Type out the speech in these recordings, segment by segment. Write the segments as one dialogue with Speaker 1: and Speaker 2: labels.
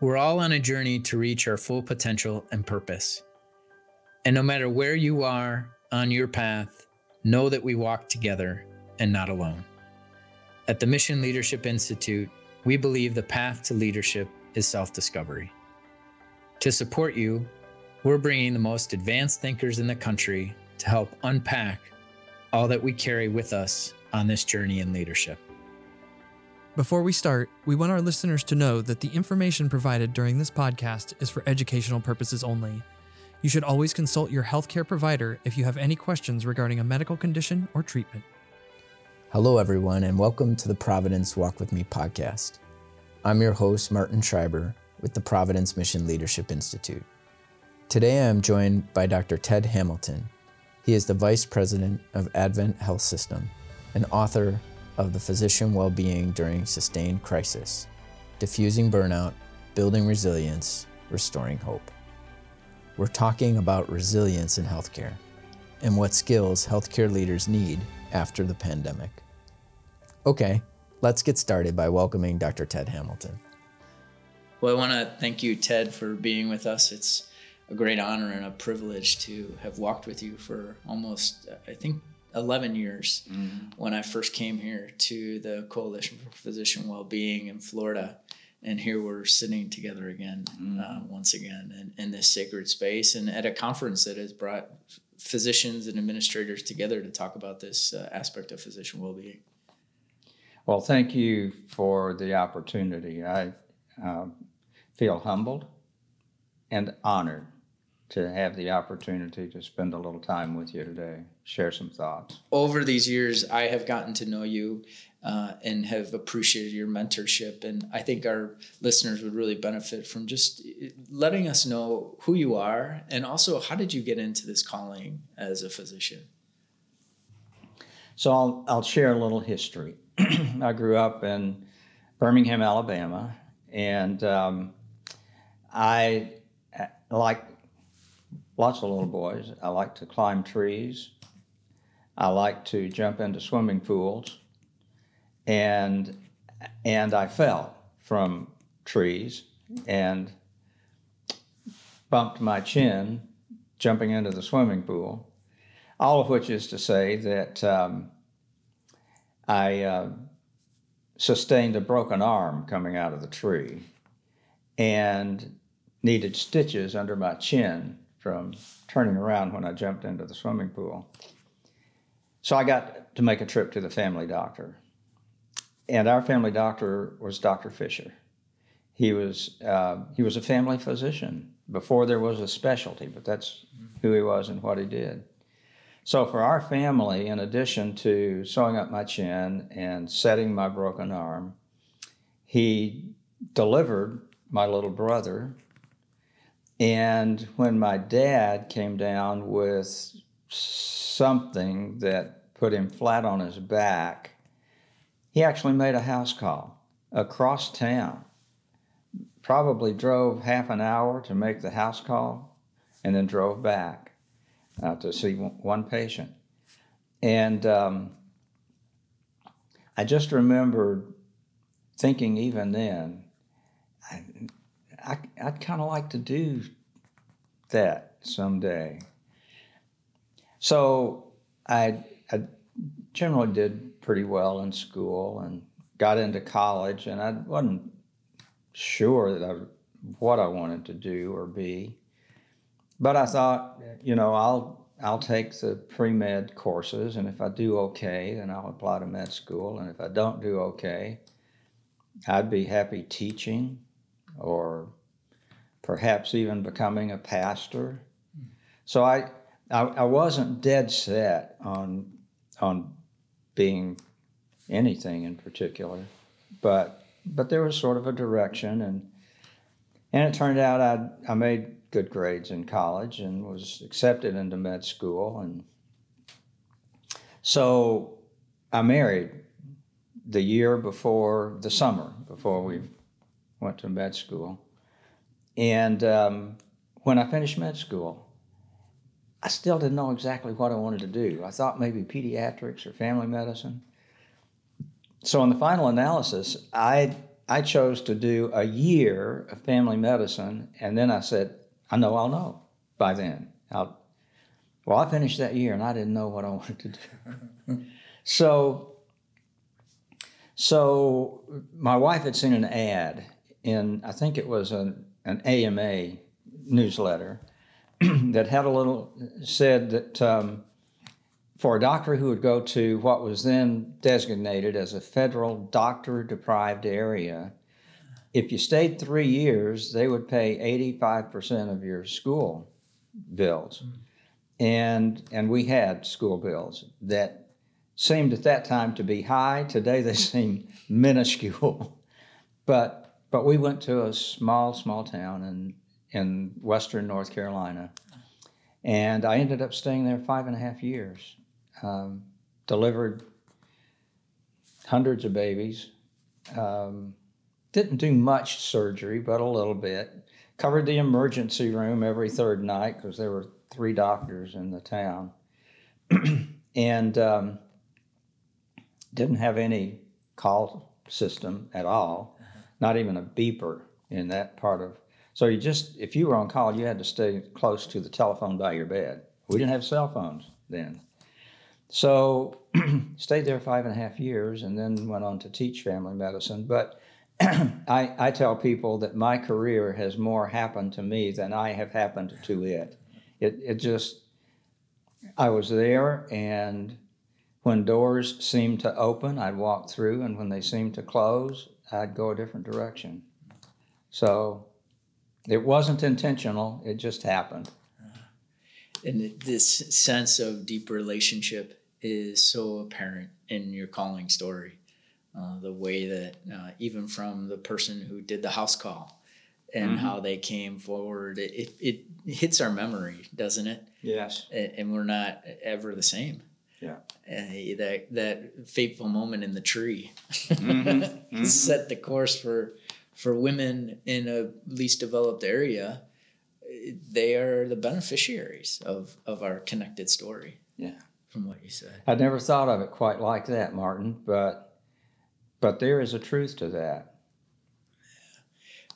Speaker 1: We're all on a journey to reach our full potential and purpose. And no matter where you are on your path, know that we walk together and not alone. At the Mission Leadership Institute, we believe the path to leadership is self discovery. To support you, we're bringing the most advanced thinkers in the country to help unpack all that we carry with us on this journey in leadership.
Speaker 2: Before we start, we want our listeners to know that the information provided during this podcast is for educational purposes only. You should always consult your healthcare provider if you have any questions regarding a medical condition or treatment.
Speaker 1: Hello, everyone, and welcome to the Providence Walk With Me podcast. I'm your host, Martin Schreiber, with the Providence Mission Leadership Institute. Today I am joined by Dr. Ted Hamilton. He is the Vice President of Advent Health System and author of the physician well-being during sustained crisis, defusing burnout, building resilience, restoring hope. We're talking about resilience in healthcare and what skills healthcare leaders need after the pandemic. Okay, let's get started by welcoming Dr. Ted Hamilton. Well, I want to thank you, Ted, for being with us. It's a great honor and a privilege to have walked with you for almost, I think, 11 years mm-hmm. when I first came here to the Coalition for Physician Wellbeing in Florida. And here we're sitting together again, mm-hmm. uh, once again, in, in, this sacred space and at a conference that has brought physicians and administrators together to talk about this uh, aspect of physician well-being.
Speaker 3: Well, thank you for the opportunity. I uh, feel humbled and honored to have the opportunity to spend a little time with you today, share some thoughts.
Speaker 1: Over these years, I have gotten to know you uh, and have appreciated your mentorship. And I think our listeners would really benefit from just letting us know who you are and also how did you get into this calling as a physician?
Speaker 3: So I'll, I'll share a little history. I grew up in Birmingham, Alabama, and um, I like lots of little boys. I like to climb trees. I like to jump into swimming pools. And and I fell from trees and bumped my chin jumping into the swimming pool. All of which is to say that um, I uh, sustained a broken arm coming out of the tree and needed stitches under my chin from turning around when I jumped into the swimming pool. So I got to make a trip to the family doctor. And our family doctor was Dr. Fisher. He was, uh, he was a family physician before there was a specialty, but that's who he was and what he did. So for our family, in addition to sewing up my chin and setting my broken arm, he delivered my little brother and when my dad came down with something that put him flat on his back, he actually made a house call across town. Probably drove half an hour to make the house call and then drove back uh, to see one patient. And um, I just remember thinking even then, I, I, I'd kind of like to do that someday. So I, I generally did pretty well in school and got into college, and I wasn't sure that I, what I wanted to do or be. But I thought, you know, I'll I'll take the pre med courses, and if I do okay, then I'll apply to med school. And if I don't do okay, I'd be happy teaching or perhaps even becoming a pastor. Hmm. So I, I, I wasn't dead set on, on being anything in particular, but, but there was sort of a direction and, and it turned out I, I made good grades in college and was accepted into med school. And so I married the year before the summer, before we went to med school. And um, when I finished med school, I still didn't know exactly what I wanted to do. I thought maybe pediatrics or family medicine. So, in the final analysis, I I chose to do a year of family medicine, and then I said, I know I'll know by then. I'll, well, I finished that year, and I didn't know what I wanted to do. so, so my wife had seen an ad in, I think it was an, an AMA newsletter that had a little said that um, for a doctor who would go to what was then designated as a federal doctor deprived area, if you stayed three years, they would pay 85% of your school bills. And, and we had school bills that seemed at that time to be high. Today they seem minuscule. but, but we went to a small, small town in, in western North Carolina. And I ended up staying there five and a half years um, delivered hundreds of babies. Um, didn't do much surgery, but a little bit. Covered the emergency room every third night because there were three doctors in the town. and um, didn't have any call system at all, not even a beeper in that part of. So you just, if you were on call, you had to stay close to the telephone by your bed. We didn't have cell phones then. So stayed there five and a half years and then went on to teach family medicine. But I, I tell people that my career has more happened to me than I have happened to it. It, it just, I was there and when doors seemed to open, I'd walk through, and when they seemed to close, I'd go a different direction. So it wasn't intentional, it just happened.
Speaker 1: And this sense of deep relationship is so apparent in your calling story. Uh, the way that uh, even from the person who did the house call and mm-hmm. how they came forward, it, it, it, hits our memory, doesn't it?
Speaker 3: Yes.
Speaker 1: And we're not ever the same.
Speaker 3: Yeah.
Speaker 1: Uh, that that fateful moment in the tree mm-hmm. Mm-hmm. set the course for for women in a least developed area. They are the beneficiaries of of our connected story.
Speaker 3: Yeah
Speaker 1: from what you said.
Speaker 3: I'd never thought of it quite like that, Martin, but but there is a truth to that.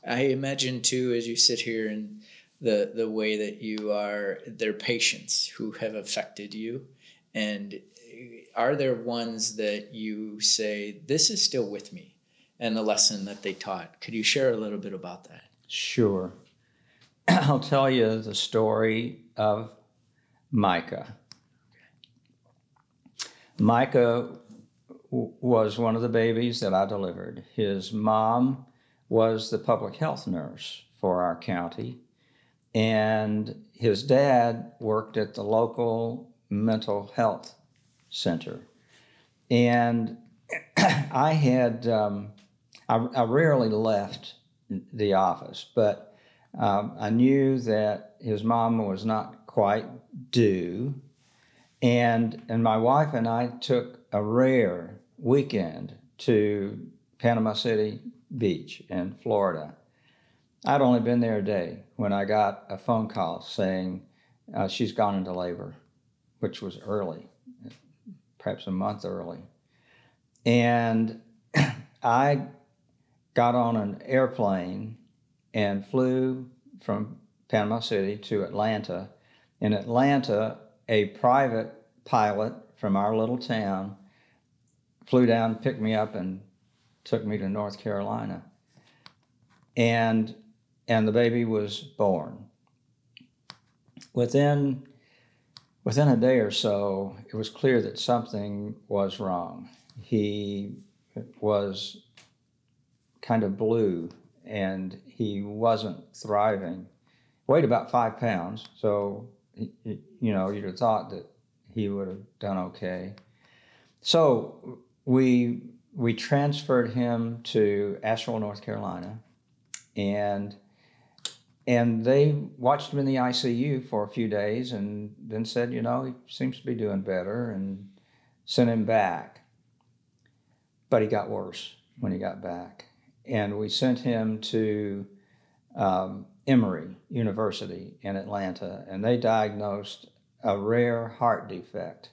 Speaker 1: I imagine too, as you sit here and the the way that you are, their patients who have affected you, and eh, are there ones that you say this is still with me, and the lesson that they taught? Could you share a little bit about that?
Speaker 3: Sure. I'll tell you the story of Micah. Micah w- was one of the babies that I delivered. His mom was the public health nurse for our county, and his dad worked at the local mental health center. And I had, um, I, I, rarely left the office, but um, I knew that his mom was not quite due and and my wife and I took a rare weekend to Panama City Beach in Florida. I'd only been there a day when I got a phone call saying uh, she's gone into labor, which was early, perhaps a month early. And I got on an airplane and flew from Panama City to Atlanta. In Atlanta, a private pilot from our little town flew down, picked me up, and took me to North Carolina. And and the baby was born. Within within a day or so, it was clear that something was wrong. He was kind of blue and he wasn't thriving. Weighed about five pounds, so you know, you'd have thought that he would have done okay. So we we transferred him to Asheville, North Carolina, and and they watched him in the ICU for a few days, and then said, you know, he seems to be doing better, and sent him back. But he got worse when he got back, and we sent him to um, Emory University in Atlanta, and they diagnosed a rare heart defect,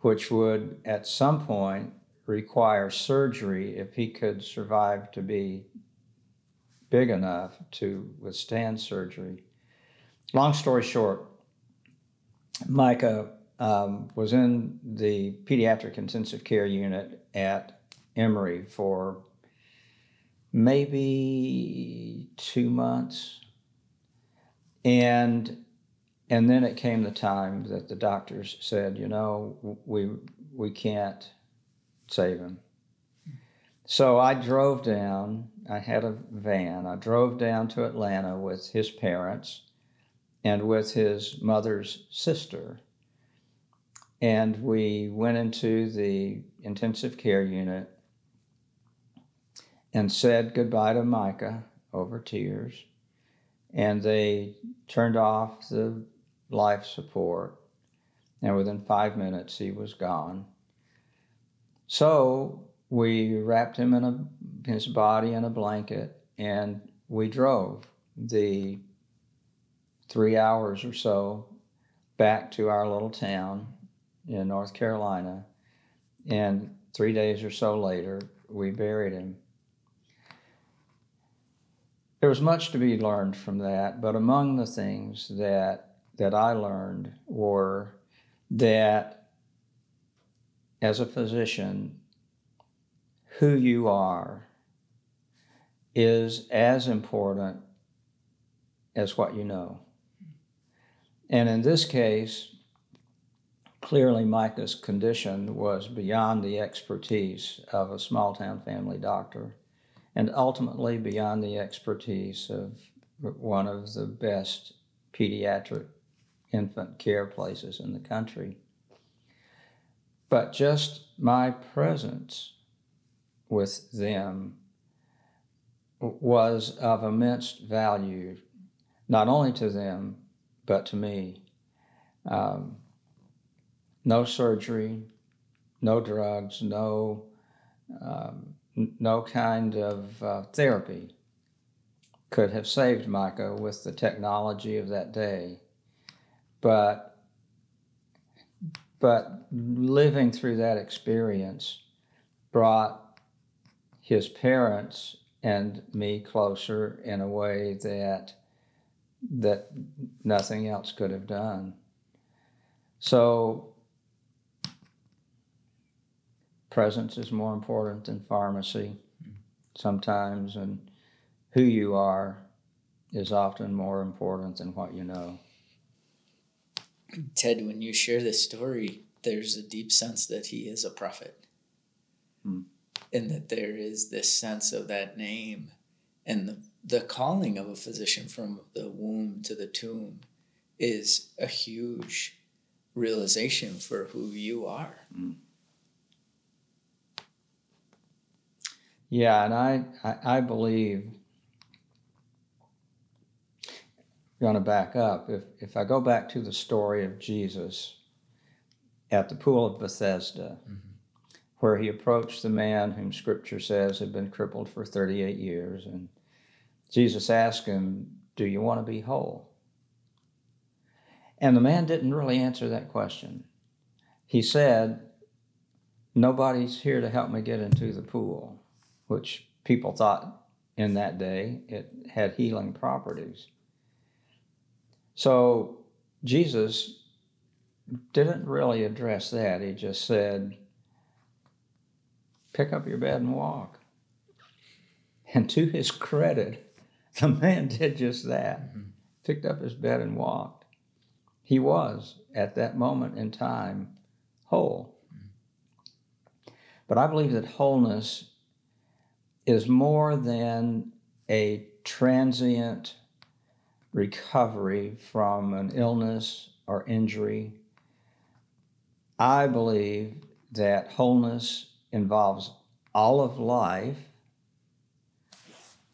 Speaker 3: which would at some point require surgery if he could survive to be big enough to withstand surgery. Long story short, Micah um, was in the pediatric intensive care unit at Emory for maybe two months. And and then it came the time that the doctors said, you know, we we can't save him. So I drove down. I had a van. I drove down to Atlanta with his parents and with his mother's sister. And we went into the intensive care unit and said goodbye to Micah over tears. And they turned off the life support. And within five minutes, he was gone. So we wrapped him in a, his body in a blanket and we drove the three hours or so back to our little town in North Carolina. And three days or so later, we buried him. There was much to be learned from that, but among the things that that I learned were that as a physician, who you are is as important as what you know. And in this case, clearly Micah's condition was beyond the expertise of a small town family doctor and ultimately beyond the expertise of one of the best pediatric infant care places in the country. But just my presence with them was of immense value, not only to them, but to me. Um, no surgery, no drugs, no, um, no kind of uh, therapy could have saved Micah with the technology of that day. But, but living through that experience brought his parents and me closer in a way that that nothing else could have done. So presence is more important than pharmacy sometimes and who you are is often more important than what you know.
Speaker 1: Ted, when you share this story, there's a deep sense that he is a prophet. Hmm and that there is this sense of that name and the, the calling of a physician from the womb to the tomb is a huge realization for who you are. Mm.
Speaker 3: Yeah, and I, I, I believe, going to back up, if, if I go back to the story of Jesus at the pool of Bethesda, mm-hmm where he approached the man whom scripture says had been crippled for 38 years. And Jesus asked him, Do you want to be whole? And the man didn't really answer that question. He said, Nobody's here to help me get into the pool, which people thought in that day it had healing properties. So Jesus didn't really address that. He just said, pick up your bed and walk. And to his credit, the man did just that. Mm-hmm. Picked up his bed and walked. He was, at that moment in time, whole. Mm-hmm. But I believe that wholeness is more than a transient recovery from an illness or injury. I believe that wholeness involves all of life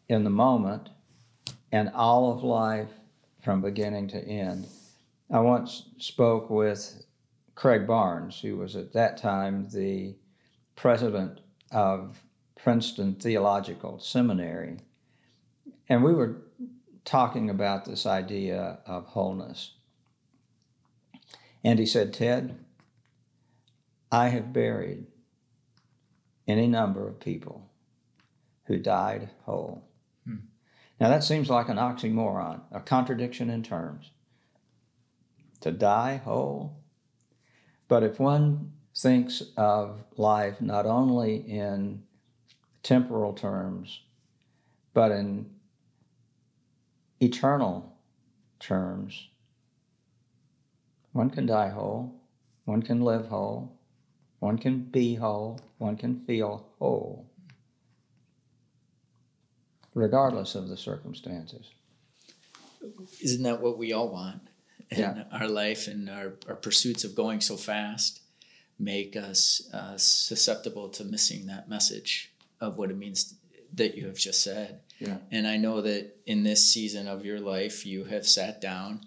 Speaker 3: in the moment and all of life from beginning to end. I once spoke with Craig Barnes, who was at that time the president of Princeton Theological Seminary, and we were talking about this idea of wholeness. And he said, Ted, I have buried any number of people who died whole. Hmm. Now that seems like an oxymoron, a contradiction in terms. To die whole. But if one thinks of life not only in temporal terms, but in eternal terms, one can die whole, one can live whole, one can be whole, one can feel whole, regardless of the circumstances.
Speaker 1: Isn't that what we all want in yeah. our life and our, our pursuits of going so fast? Make us uh, susceptible to missing that message of what it means that you have just said.
Speaker 3: Yeah.
Speaker 1: And I know that in this season of your life, you have sat down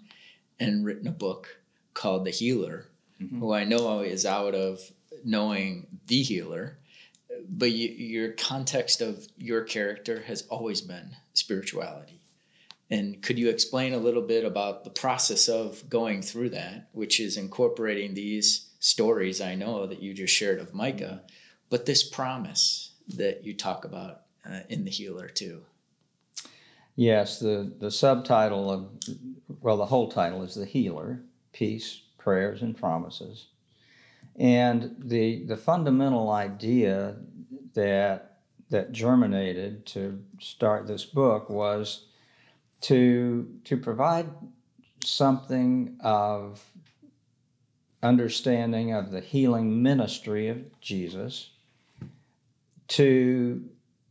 Speaker 1: and written a book called The Healer, mm-hmm. who I know is out of knowing the healer. But you, your context of your character has always been spirituality. And could you explain a little bit about the process of going through that, which is incorporating these stories I know that you just shared of Micah, but this promise that you talk about uh, in The Healer too?
Speaker 3: Yes, the, the subtitle of, well, the whole title is The Healer Peace, Prayers, and Promises. And the, the fundamental idea that, that germinated to start this book was to, to provide something of understanding of the healing ministry of Jesus to,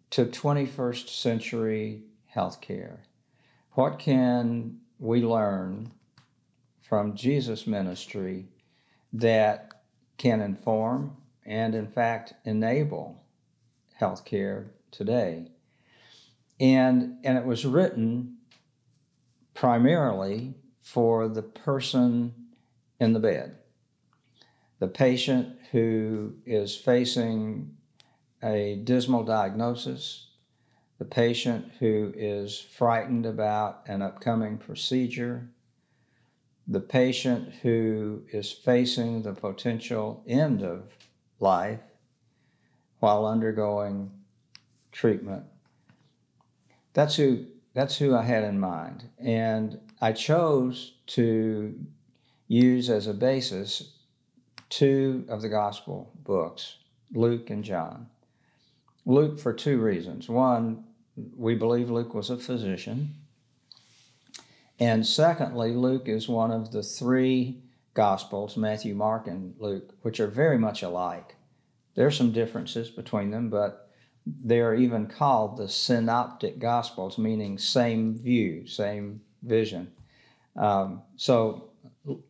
Speaker 3: to 21st century healthcare. What can we learn from Jesus' ministry that can inform and, in fact, enable healthcare today? And, and it was written primarily for the person in the bed, the patient who is facing a dismal diagnosis, the patient who is frightened about an upcoming procedure, the patient who is facing the potential end of life while undergoing treatment. That's who that's who I had in mind. And I chose to use as a basis two of the gospel books, Luke and John. Luke for two reasons. One, we believe Luke was a physician. And secondly, Luke is one of the three Gospels, Matthew, Mark, and Luke, which are very much alike. There are some differences between them, but they are even called the synoptic Gospels, meaning same view, same vision. Um, so,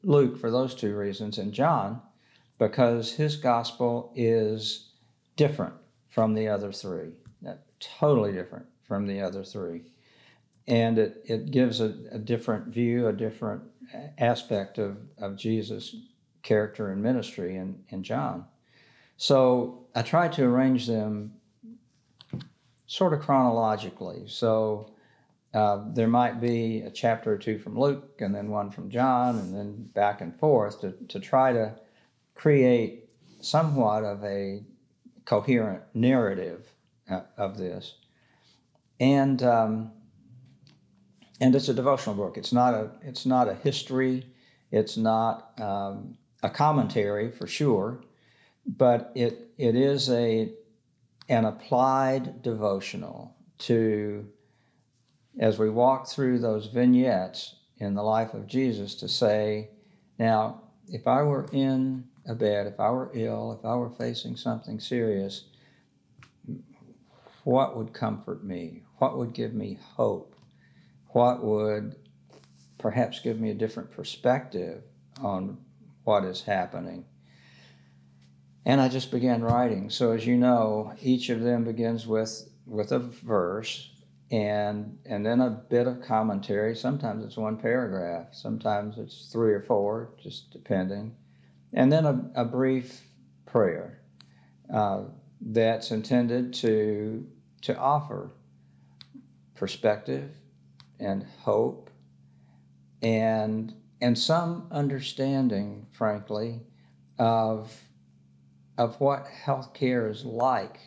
Speaker 3: Luke, for those two reasons, and John, because his Gospel is different from the other three. Totally different from the other three. And it, it gives a, a different view, a different aspect of, of Jesus' character and ministry in, in John. So I tried to arrange them sort of chronologically. So uh, there might be a chapter or two from Luke and then one from John and then back and forth to, to try to create somewhat of a coherent narrative uh, of this. And um, and it's a devotional book. It's not a it's not a history. It's not um, a commentary for sure, but it it is a an applied devotional to as we walk through those vignettes in the life of Jesus to say, now if I were in a bed, if I were ill, if I were facing something serious, what would comfort me? What would give me hope? What would perhaps give me a different perspective on what is happening? And I just began writing. So as you know, each of them begins with with a verse and and then a bit of commentary. Sometimes it's one paragraph, sometimes it's three or four, just depending and then a, a brief prayer uh, that's intended to to offer perspective and hope and and some understanding, frankly, of of what healthcare is like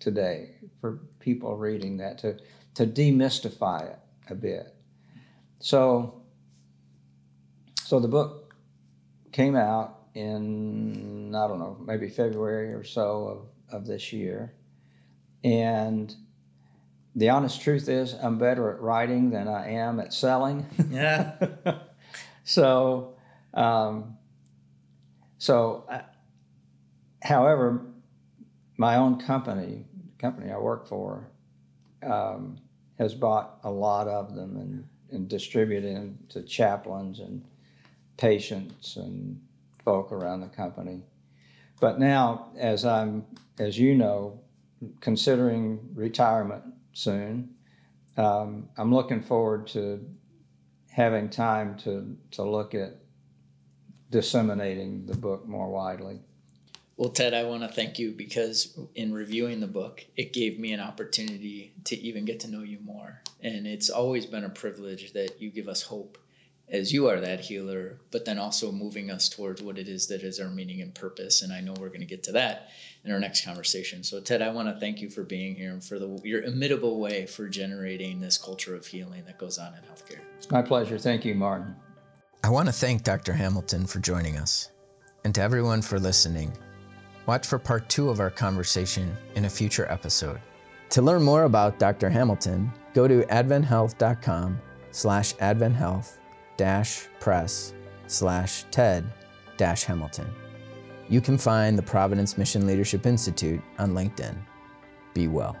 Speaker 3: today for people reading that to to demystify it a bit. So so the book came out in I don't know maybe February or so of, of this year, and the honest truth is I'm better at writing than I am at selling.
Speaker 1: Yeah.
Speaker 3: so um, so I, however my own company the company I work for um, has bought a lot of them and, and distributed them to chaplains and patients and folk around the company. But now, as I'm, as you know, considering retirement soon, um, I'm looking forward to having time to, to look at disseminating the book more widely.
Speaker 1: Well, Ted, I want to thank you because in reviewing the book, it gave me an opportunity to even get to know you more. And it's always been a privilege that you give us hope as you are that healer, but then also moving us towards what it is that is our meaning and purpose. And I know we're going to get to that in our next conversation. So, Ted, I want to thank you for being here and for the, your imitable way for generating this culture of healing that goes on in healthcare.
Speaker 3: It's my pleasure. Thank you, Martin.
Speaker 1: I want to thank Dr. Hamilton for joining us and to everyone for listening. Watch for part two of our conversation in a future episode. To learn more about Dr. Hamilton, go to adventhealth.com slash adventhealth dash press slash ted dash Hamilton. You can find the Providence Mission Leadership Institute on LinkedIn. Be well.